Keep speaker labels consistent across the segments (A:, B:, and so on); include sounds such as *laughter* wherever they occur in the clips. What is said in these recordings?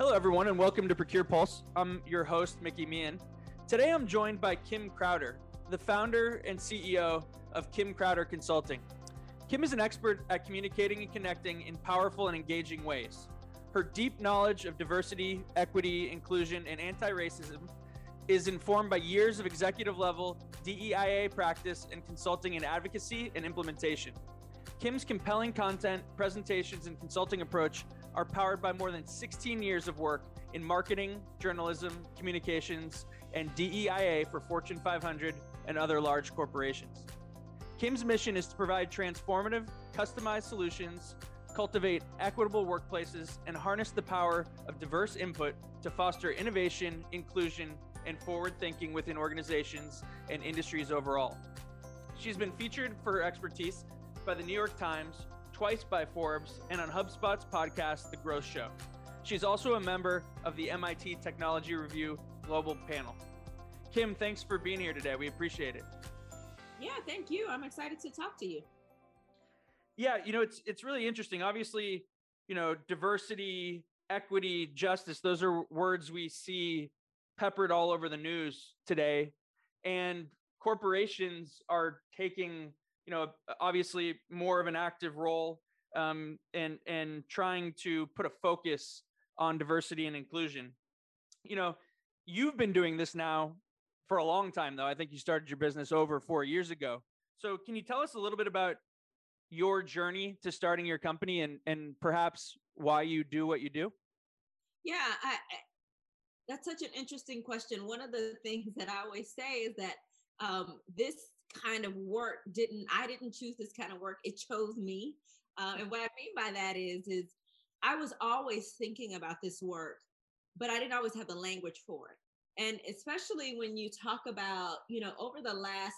A: Hello, everyone, and welcome to Procure Pulse. I'm your host, Mickey Meehan. Today, I'm joined by Kim Crowder, the founder and CEO of Kim Crowder Consulting. Kim is an expert at communicating and connecting in powerful and engaging ways. Her deep knowledge of diversity, equity, inclusion, and anti racism is informed by years of executive level DEIA practice and consulting in advocacy and implementation. Kim's compelling content, presentations, and consulting approach are powered by more than 16 years of work in marketing, journalism, communications, and DEIA for Fortune 500 and other large corporations. Kim's mission is to provide transformative, customized solutions, cultivate equitable workplaces, and harness the power of diverse input to foster innovation, inclusion, and forward thinking within organizations and industries overall. She's been featured for her expertise by the New York Times, twice by Forbes, and on HubSpot's podcast, The Growth Show. She's also a member of the MIT Technology Review Global Panel. Kim, thanks for being here today. We appreciate it.
B: Yeah, thank you. I'm excited to talk to you.
A: Yeah, you know, it's it's really interesting. Obviously, you know, diversity, equity, justice, those are words we see peppered all over the news today. And corporations are taking you know, obviously more of an active role um, and and trying to put a focus on diversity and inclusion. You know, you've been doing this now for a long time, though. I think you started your business over four years ago. So, can you tell us a little bit about your journey to starting your company and and perhaps why you do what you do?
B: Yeah, I, I, that's such an interesting question. One of the things that I always say is that um, this kind of work didn't i didn't choose this kind of work it chose me. Uh, and what i mean by that is is i was always thinking about this work but i didn't always have the language for it. And especially when you talk about you know over the last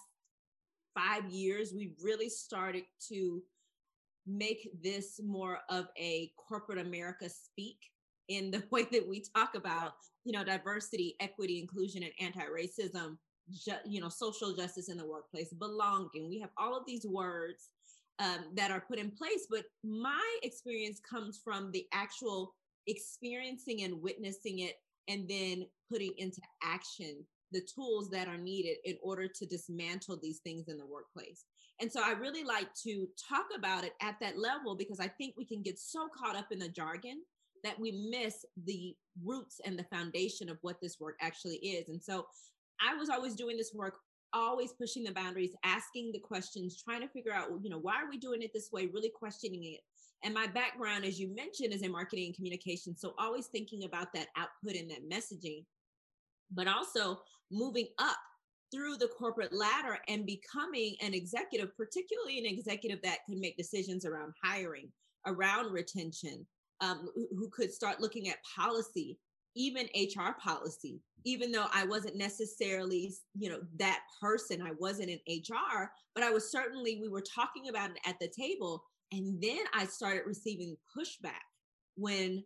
B: five years we've really started to make this more of a corporate america speak in the *laughs* way that we talk about you know diversity equity inclusion and anti-racism ju- you know social justice in the workplace belonging we have all of these words um, that are put in place but my experience comes from the actual experiencing and witnessing it and then putting into action the tools that are needed in order to dismantle these things in the workplace. And so I really like to talk about it at that level because I think we can get so caught up in the jargon that we miss the roots and the foundation of what this work actually is. And so I was always doing this work, always pushing the boundaries, asking the questions, trying to figure out, you know, why are we doing it this way, really questioning it. And my background, as you mentioned, is in marketing and communication. So always thinking about that output and that messaging, but also moving up through the corporate ladder and becoming an executive, particularly an executive that can make decisions around hiring, around retention, um, who could start looking at policy, even HR policy, even though I wasn't necessarily, you know, that person, I wasn't in HR, but I was certainly, we were talking about it at the table. And then I started receiving pushback when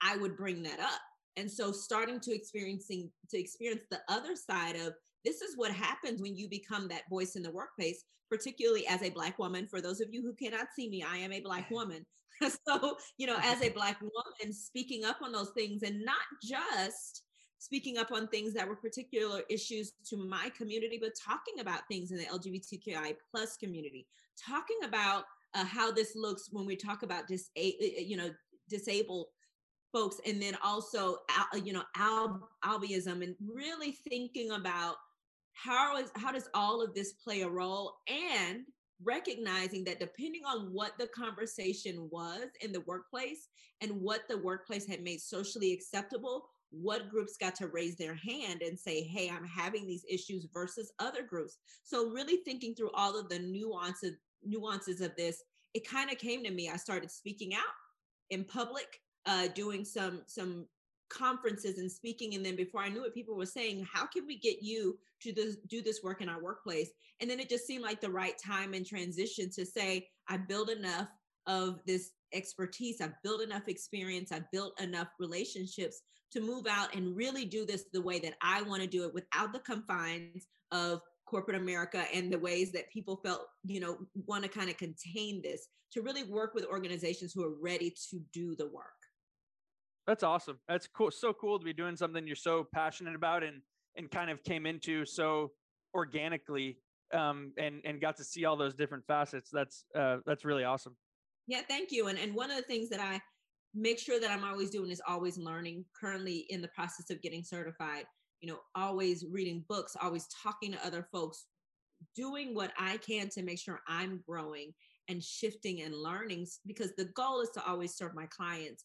B: I would bring that up. And so starting to experiencing to experience the other side of this is what happens when you become that voice in the workplace, particularly as a black woman. For those of you who cannot see me, I am a black *laughs* woman. *laughs* so, you know, as a black woman, speaking up on those things and not just speaking up on things that were particular issues to my community, but talking about things in the LGBTQI plus community, talking about uh, how this looks when we talk about dis- you know, disabled folks, and then also, you know, al- and really thinking about how is how does all of this play a role and recognizing that depending on what the conversation was in the workplace and what the workplace had made socially acceptable, what groups got to raise their hand and say, hey, I'm having these issues versus other groups. So really thinking through all of the nuances, nuances of this, it kind of came to me. I started speaking out in public, uh, doing some some conferences and speaking and then before i knew it people were saying how can we get you to this, do this work in our workplace? And then it just seemed like the right time and transition to say i built enough of this expertise. I've built enough experience. I've built enough relationships to move out and really do this the way that i want to do it without the confines of corporate america and the ways that people felt you know want to kind of contain this to really work with organizations who are ready to do the work
A: That's awesome. That's cool. So cool to be doing something you're so passionate about and and kind of came into so organically um, and and got to see all those different facets. That's uh, that's really awesome.
B: Yeah, thank you. And and one of the things that I make sure that I'm always doing is always learning. Currently in the process of getting certified, you know, always reading books, always talking to other folks, doing what I can to make sure I'm growing and shifting and learning because the goal is to always serve my clients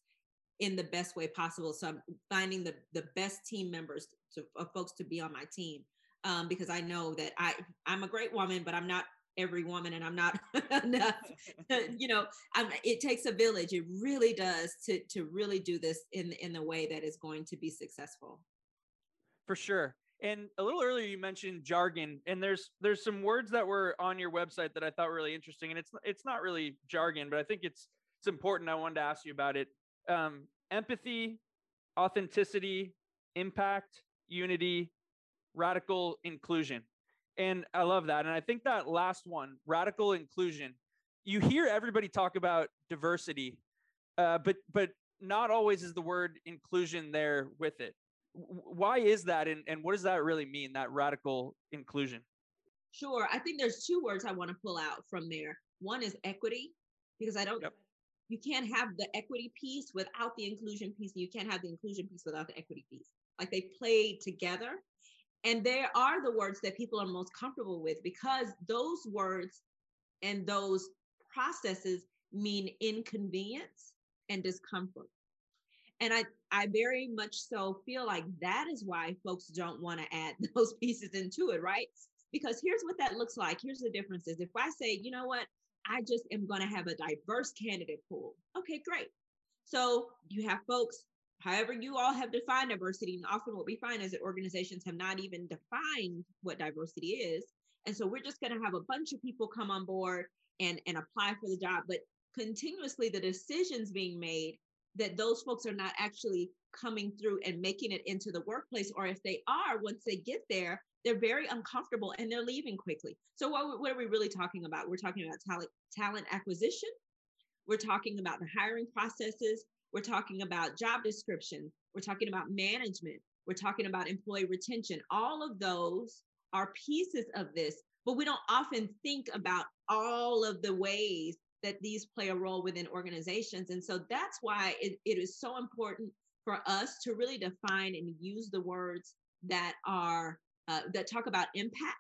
B: in the best way possible. So I'm finding the the best team members to of folks to be on my team um, because I know that I I'm a great woman, but I'm not every woman, and I'm not *laughs* enough. *laughs* you know, I'm, it takes a village. It really does to to really do this in in the way that is going to be successful.
A: For sure. And a little earlier, you mentioned jargon, and there's there's some words that were on your website that I thought were really interesting, and it's it's not really jargon, but I think it's it's important. I wanted to ask you about it. Um, empathy, authenticity, impact, unity, radical inclusion, and I love that. And I think that last one, radical inclusion, you hear everybody talk about diversity, uh, but but not always is the word inclusion there with it. Why is that? And, and what does that really mean that radical inclusion?
B: Sure. I think there's two words i want to pull out from there. One is equity because i don't yep. You can't have the equity piece without the inclusion piece and you can't have the inclusion piece without the equity piece. Like they play together and there are the words that people are most comfortable with because those words and those processes mean inconvenience and discomfort. And i i very much so feel like that is why folks don't want to add *laughs* those pieces into it right? Because here's what that looks like. Here's the differences. If i say you know what i just am going to have a diverse candidate pool. Okay great. So you have folks however you all have defined diversity and often what we find is that organizations have not even defined what diversity is. And so we're just going to have a bunch of people come on board and and apply for the job but continuously the decisions being made that those folks are not actually coming through and making it into the workplace or if they are once they get there they're very uncomfortable and they're leaving quickly. So what, what are we really talking about? We're talking about talent talent acquisition. We're talking about the hiring processes. We're talking about job description. We're talking about management. We're talking about employee retention. All of those are pieces of this but we don't often think about all of the ways that these play a role within organizations. And so that's why it, it is so important for us to really define and use the words that are uh, that talk about impact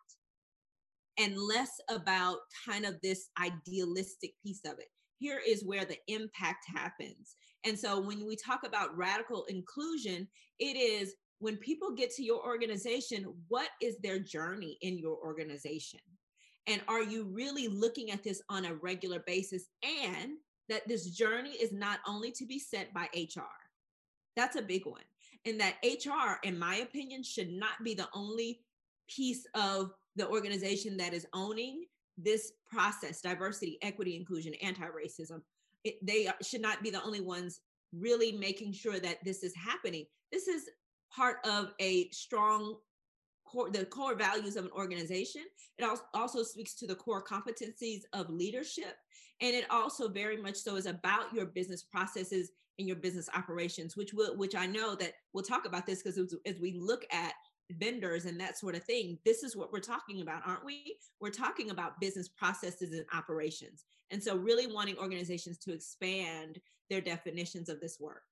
B: and less about kind of this idealistic piece of it. Here is where the impact happens. And so when we talk about radical inclusion, it is when people get to your organization, what is their journey in your organization? And are you really looking at this on a regular basis? And that this journey is not only to be set by HR. That's a big one. And that HR, in my opinion, should not be the only piece of the organization that is owning this process diversity, equity, inclusion, anti racism. They should not be the only ones really making sure that this is happening. This is part of a strong core the core values of an organization it also speaks to the core competencies of leadership and it also very much so is about your business processes and your business operations which will which i know that we'll talk about this because as, we look at vendors and that sort of thing this is what we're talking about aren't we we're talking about business processes and operations and so really wanting organizations to expand their definitions of this work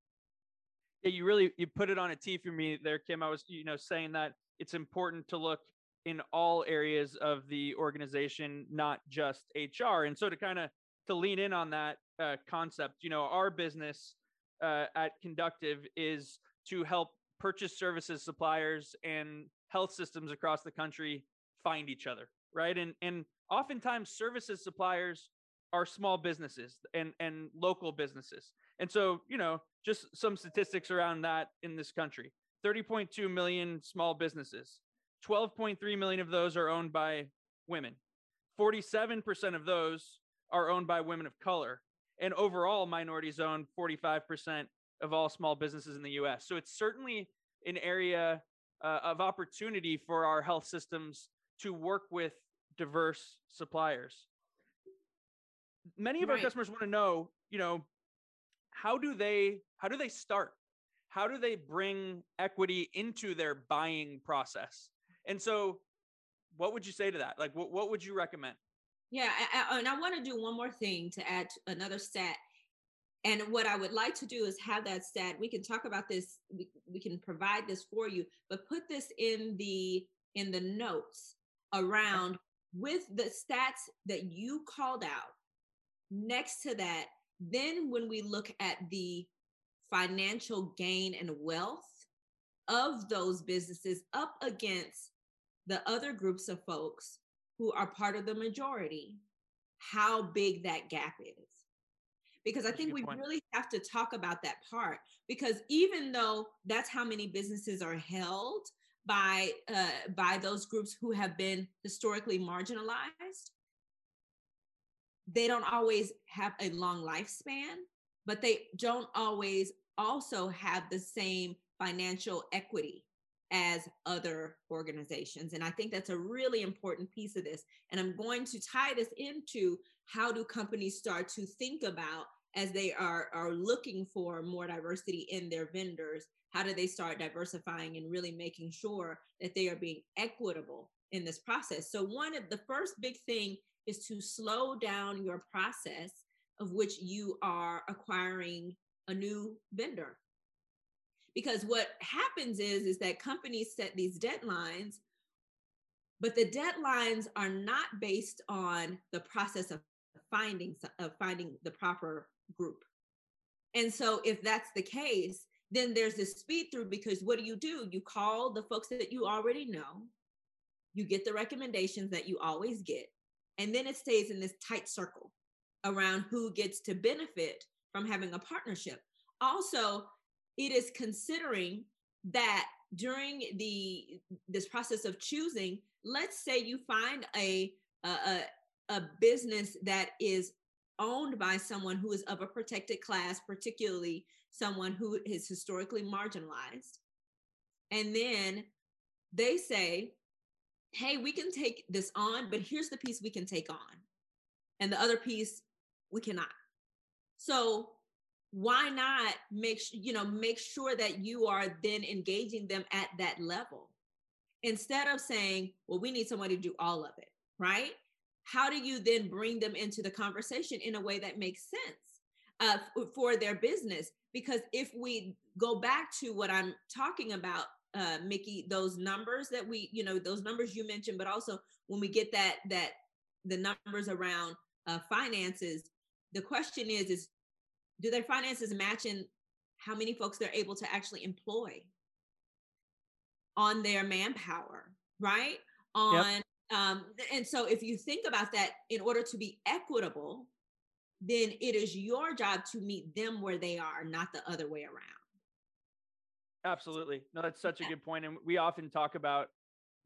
A: yeah you really you put it on a tee for me there kim i was you know saying that it's important to look in all areas of the organization, not just HR. And so to kind of to lean in on that uh, concept, you know, our business uh, at Conductiv is to help purchase services suppliers and health systems across the country find each other, right? And and oftentimes services suppliers are small businesses and and local businesses. And so, you know, just some statistics around that in this country. 30.2 million small businesses. 12.3 million of those are owned by women. 47% of those are owned by women of color. And overall, minorities own 45% of all small businesses in the US. So it's certainly an area uh, of opportunity for our health systems to work with diverse suppliers. Many of right. our customers want to know, you know, how do they how do they start how do they bring equity into their buying process? And so, what would you say to that? Like, what, what would you recommend?
B: Yeah, I, I, and I want to do one more thing to add another stat. And what I would like to do is have that stat. We can talk about this. We, we can provide this for you, but put this in the in the notes around with the stats that you called out. Next to that, then when we look at the financial gain and wealth of those businesses up against the other groups of folks who are part of the majority, how big that gap is. Because I think we point. really have to talk about that part. Because even though that's how many businesses are held by uh, by those groups who have been historically marginalized, they don't always have a long lifespan, but they don't always also have the same financial equity as other organizations. And I think that's a really important piece of this. And I'm going to tie this into how do companies start to think about as they are, are looking for more diversity in their vendors, how do they start diversifying and really making sure that they are being equitable in this process? So one of the first big thing is to slow down your process of which you are acquiring a new vendor because what happens is is that companies set these deadlines but the deadlines are not based on the process of finding of finding the proper group. And so if that's the case then there's this speed through because what do you do? You call the folks that you already know you get the recommendations that you always get and then it stays in this tight circle around who gets to benefit from having a partnership. Also it is considering that during the this process of choosing let's say you find a a, a business that is owned by someone who is of a protected class particularly someone who is historically marginalized. And then they say hey we can take this on but here's the piece we can take on and the other piece we cannot. So why not make you know make sure that you are then engaging them at that level? Instead of saying well we need somebody to do all of it right? How do you then bring them into the conversation in a way that makes sense uh, for their business? Because if we go back to what i'm talking about uh, mickey those numbers that we you know those numbers you mentioned but also when we get that that the numbers around uh, finances the question is is do their finances match in how many folks they're able to actually employ on their manpower right? On yep. um and so if you think about that in order to be equitable then it is your job to meet them where they are not the other way around.
A: Absolutely. No that's such a good point and we often talk about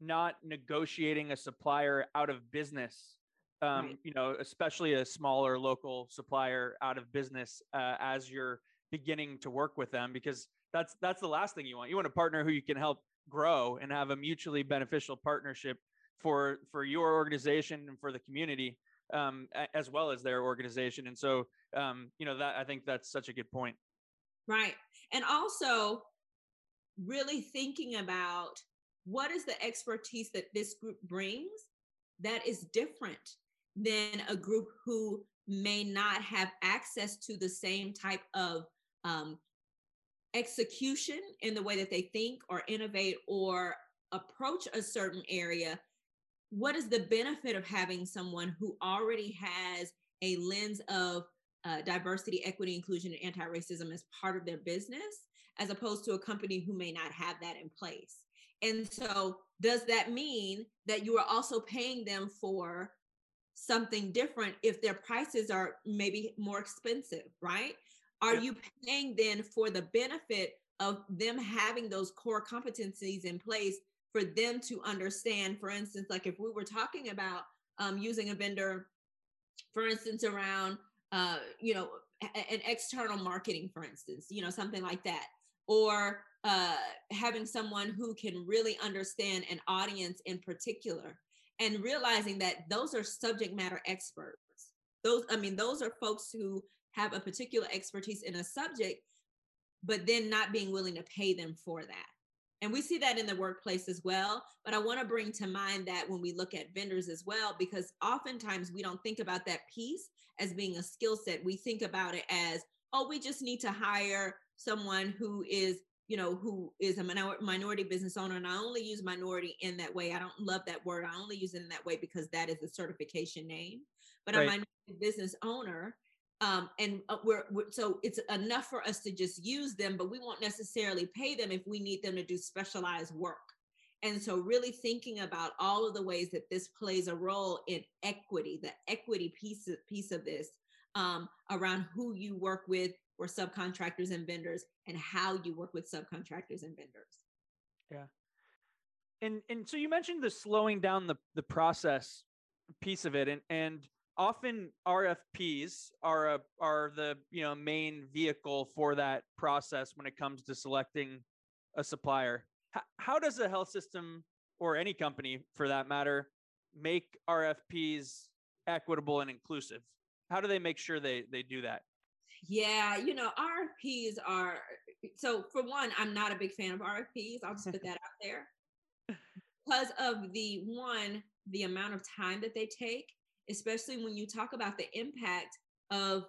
A: not negotiating a supplier out of business um, right. you know, especially a smaller local supplier out of business uh, as you're beginning to work with them, because that's that's the last thing you want. You want a partner who you can help grow and have a mutually beneficial partnership for for your organization and for the community, um, as well as their organization. And so, um, you know, that I think that's such a good point.
B: Right, and also really thinking about what is the expertise that this group brings that is different than a group who may not have access to the same type of um, execution in the way that they think or innovate or approach a certain area what is the benefit of having someone who already has a lens of uh, diversity equity inclusion and anti-racism as part of their business as opposed to a company who may not have that in place? And so does that mean that you are also paying them for something different if their prices are maybe more expensive, right? Are you paying then for the benefit of them having those core competencies in place for them to understand? For instance, like if we were talking about um, using a vendor, for instance, around uh, you know an external marketing, for instance, you know something like that, or uh, having someone who can really understand an audience in particular and realizing that those are subject matter experts. Those, I mean, those are folks who have a particular expertise in a subject. but then not being willing to pay them for that. And we see that in the workplace as well. But I want to bring to mind that when we look at vendors as well, because oftentimes we don't think about that piece as being a skill set. We think about it as, oh, we just need to hire someone who is you know, who is a minority business owner. And I only use minority in that way. I don't love that word. I only use it in that way because that is the certification name. But right. I'm a minority business owner, um, and uh, we're, we're, so it's enough for us to just use them, but we won't necessarily pay them if we need them to do specialized work. And so, really thinking about all of the ways that this plays a role in equity, the equity piece of, piece of this, um, around who you work with, for subcontractors and vendors and how you work with subcontractors and vendors.
A: Yeah. And and so you mentioned the slowing down the the process piece of it and and often RFPs are a are the you know main vehicle for that process when it comes to selecting a supplier. H- how does a health system or any company for that matter make RFPs equitable and inclusive? How do they make sure they they do that?
B: Yeah, you know, RFPs are so for one, I'm not a big fan of RFPs. I'll just put *laughs* that out there. Because of the one, the amount of time that they take, especially when you talk about the impact of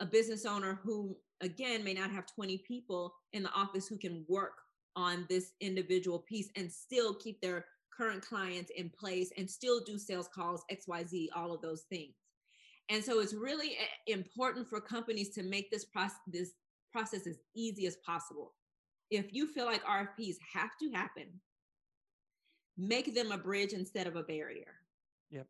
B: a business owner who again may not have 20 people in the office who can work on this individual piece and still keep their current clients in place and still do sales calls xyz all of those things and so it's really eh, important for companies to make this process this process as easy as possible. If you feel like RFPs have to happen, make them a bridge instead of a barrier.
A: Yep.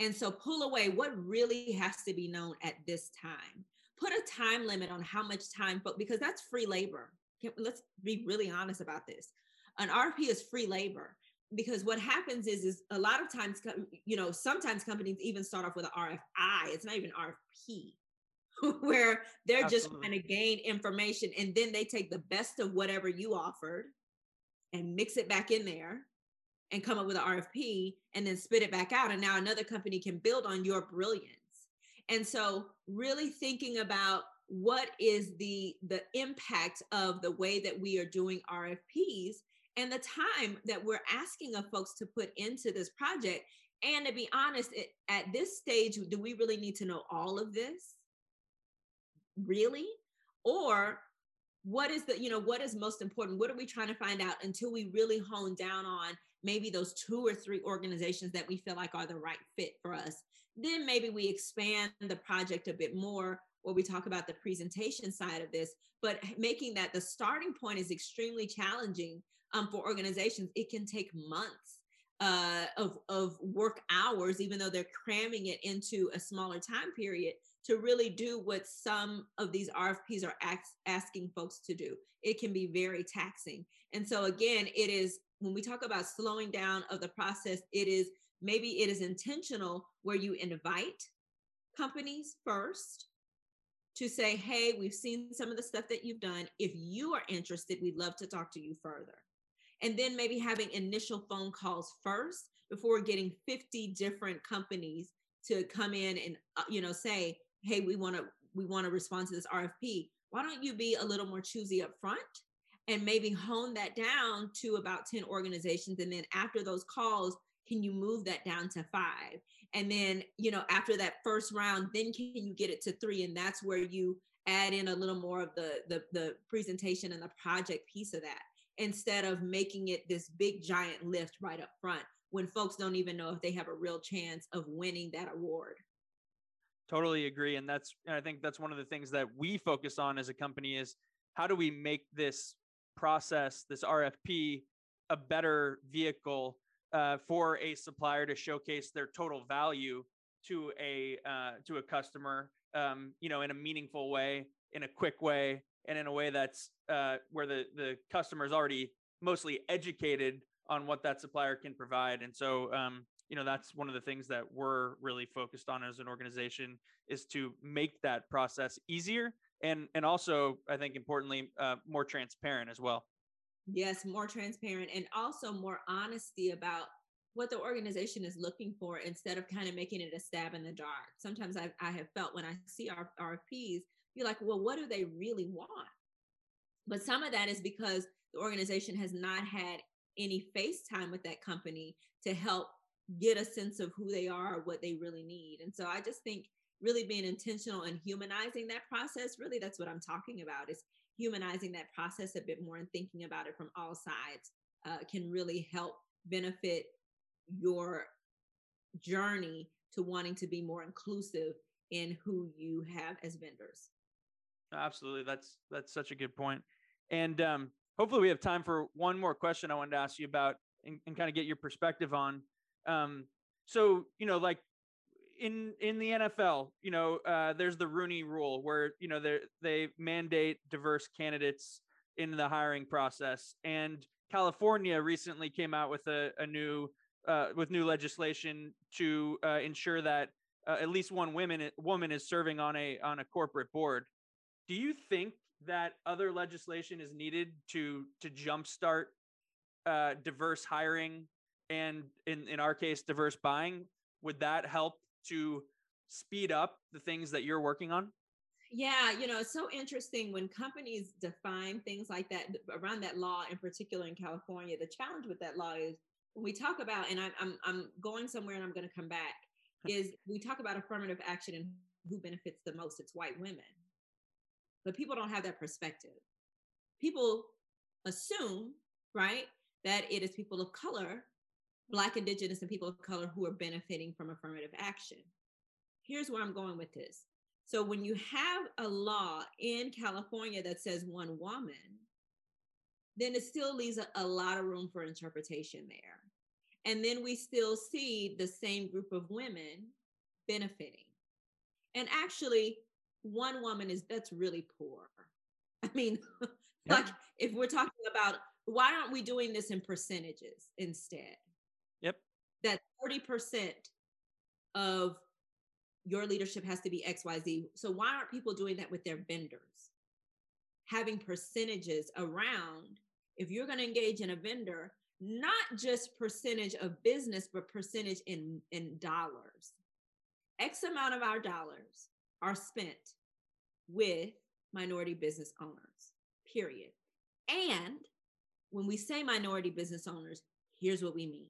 B: And so pull away what really has to be known at this time. Put a time limit on how much time, but because that's free labor. Let's be really honest about this. An RFP is free labor because what happens is is a lot of times you know sometimes companies even start off with an rfi it's not even rfp *laughs* where they're Absolutely. just trying to gain information and then they take the best of whatever you offered and mix it back in there and come up with an rfp and then spit it back out and now another company can build on your brilliance and so really thinking about what is the the impact of the way that we are doing rfps and the time that we're asking of folks to put into this project. And to be honest, it, at this stage, do we really need to know all of this? Really? Or what is the, you know, what is most important? What are we trying to find out until we really hone down on maybe those two or three organizations that we feel like are the right fit for us? Then maybe we expand the project a bit more where we talk about the presentation side of this, but making that the starting point is extremely challenging um, for organizations, it can take months uh, of, of work hours, even though they're cramming it into a smaller time period to really do what some of these RFPs are ask, asking folks to do. It can be very taxing. And so, again, it is when we talk about slowing down of the process, it is maybe it is intentional where you invite companies first to say, hey, we've seen some of the stuff that you've done. If you are interested, we'd love to talk to you further and then maybe having initial phone calls first before getting 50 different companies to come in and uh, you know say hey we want to we want to respond to this rfp why don't you be a little more choosy up front and maybe hone that down to about 10 organizations and then after those calls can you move that down to five? And then you know after that first round then can you get it to three? And that's where you add in a little more of the the, the presentation and the project piece of that instead of making it this big giant lift right up front when folks don't even know if they have a real chance of winning that award.
A: Totally agree. And that's, I think that's one of the things that we focus on as a company is how do we make this process, this RFP, a better vehicle uh, for a supplier to showcase their total value to a uh, to a customer, um, you know, in a meaningful way, in a quick way, and in a way that's uh, where the the customer is already mostly educated on what that supplier can provide. And so um, you know that's one of the things that we're really focused on as an organization is to make that process easier and and also i think importantly uh, more transparent as well.
B: Yes more transparent and also more honesty about what the organization is looking for instead of kind of making it a stab in the dark. Sometimes i, I have felt when i see our rfps be like, well, what do they really want? But some of that is because the organization has not had any face time with that company to help get a sense of who they are, what they really need. And so I just think really being intentional and humanizing that process, really that's what I'm talking about is humanizing that process a bit more and thinking about it from all sides uh, can really help benefit your journey to wanting to be more inclusive in who you have as vendors.
A: Absolutely. That's that's such a good point. And um, hopefully we have time for one more question I wanted to ask you about and, and kind of get your perspective on. Um, so, you know, like in in the NFL, you know, uh, there's the Rooney Rule where you know they they mandate diverse candidates in the hiring process, and California recently came out with a, a new uh, with new legislation to uh, ensure that uh, at least one woman woman is serving on a on a corporate board. Do you think that other legislation is needed to to jumpstart uh, diverse hiring and in in our case diverse buying? Would that help to speed up the things that you're working on?
B: Yeah, you know, it's so interesting when companies define things like that around that law in particular in California. The challenge with that law is when we talk about, and I'm I'm, I'm going somewhere and I'm going to come back, *laughs* is we talk about affirmative action and who benefits the most. It's white women, but people don't have that perspective. People assume, right, that it is people of color Black, Indigenous, and people of color who are benefiting from affirmative action. Here's where I'm going with this. So, when you have a law in California that says one woman, then it still leaves a, a lot of room for interpretation there. And then we still see the same group of women benefiting. And actually, one woman is that's really poor. I mean, *laughs* like if we're talking about why aren't we doing this in percentages instead?
A: Yep.
B: That 30% of your leadership has to be XYZ. So why aren't people doing that with their vendors? Having percentages around if you're going to engage in a vendor, not just percentage of business, but percentage in, in dollars. X amount of our dollars are spent with minority business owners, period. And when we say minority business owners, here's what we mean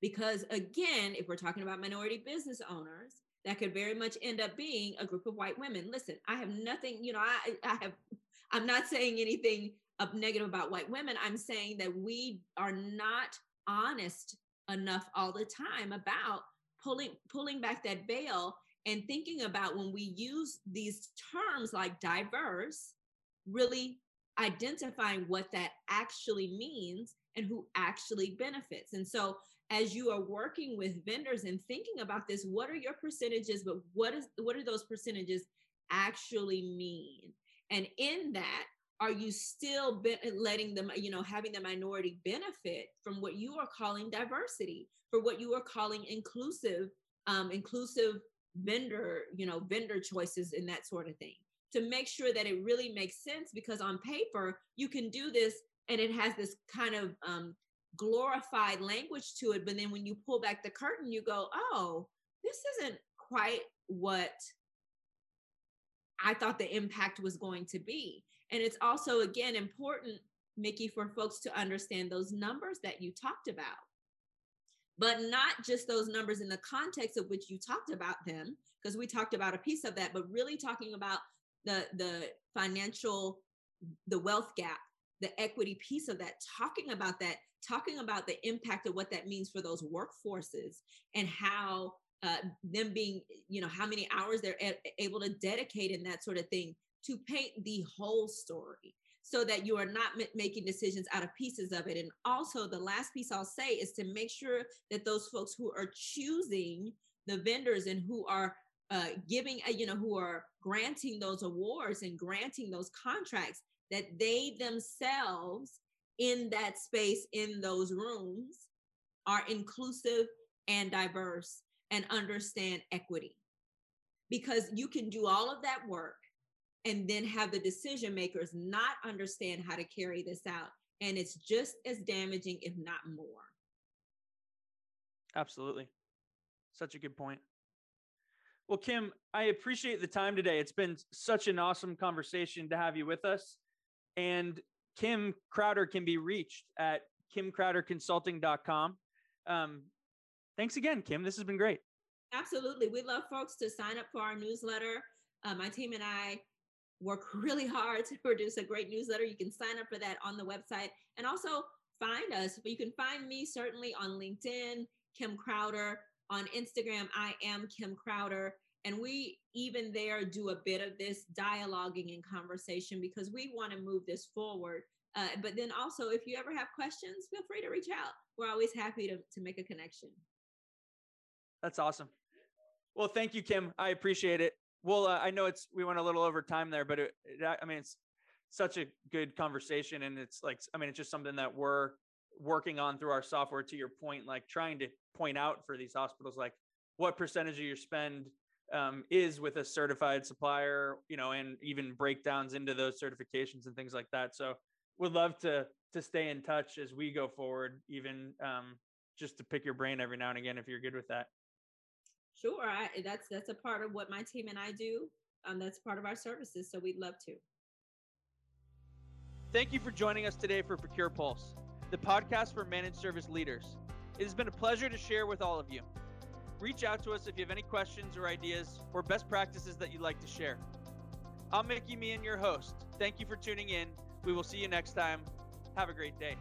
B: because again, if we're talking about minority business owners, that could very much end up being a group of white women. Listen, I have nothing, you know, I, I have, I'm not saying anything of negative about white women. I'm saying that we are not honest enough all the time about pulling pulling back that veil and thinking about when we use these terms like diverse, really identifying what that actually means and who actually benefits. And so as you are working with vendors and thinking about this what are your percentages but what is what do those percentages actually mean and in that are you still letting them you know having the minority benefit from what you are calling diversity for what you are calling inclusive um, inclusive vendor you know vendor choices and that sort of thing to make sure that it really makes sense because on paper you can do this and it has this kind of um, glorified language to it. But then when you pull back the curtain you go oh this isn't quite what i thought the impact was going to be. And it's also again important mickey for folks to understand those numbers that you talked about but not just those numbers in the context of which you talked about them because we talked about a piece of that but really talking about the the financial the wealth gap the equity piece of that talking about that talking about the impact of what that means for those workforces and how uh, them being, you know, how many hours they're a- able to dedicate and that sort of thing to paint the whole story so that you are not making decisions out of pieces of it. And also, the last piece I'll say is to make sure that those folks who are choosing the vendors and who are uh, giving, uh, you know, who are granting those awards and granting those contracts, that they themselves in that space, in those rooms, are inclusive and diverse and understand equity. Because you can do all of that work and then have the decision makers not understand how to carry this out. And it's just as damaging, if not more.
A: Absolutely. Such a good point. Well, Kim, I appreciate the time today. It's been such an awesome conversation to have you with us. And Kim Crowder can be reached at kimcrowderconsulting.com. Um, thanks again, Kim. This has been great.
B: Absolutely. We love folks to sign up for our newsletter. Uh, my team and I work *laughs* really hard to produce a great newsletter. You can sign up for that on the website and also find us. But you can find me certainly on LinkedIn, Kim Crowder. On Instagram, I am Kim Crowder. And we even there do a bit of this dialoguing and conversation because we want to move this forward. Uh, but then also, if you ever have questions, feel free to reach out. We're always happy to, to make a connection.
A: That's awesome. Well, thank you, Kim. I appreciate it. Well, uh, I know it's we went a little over time there, but it, it, I mean, it's such a good conversation, and it's like I mean, it's just something that we're working on through our software. To your point, like trying to point out for these hospitals, like what percentage of your spend um, is with a certified supplier, you know, and even breakdowns into those certifications and things like that. So, would love to to stay in touch as we go forward, even um, just to pick your brain every now and again if you're good with that.
B: Sure, I, that's that's a part of what my team and I do. Um, that's part of our services, so we'd love to.
A: Thank you for joining us today for Procure Pulse, the podcast for managed service leaders. It has been a pleasure to share with all of you. Reach out to us if you have any questions or ideas or best practices that you'd like to share. I'm Mickey Meehan, your host. Thank you for tuning in. We will see you next time. Have a great day.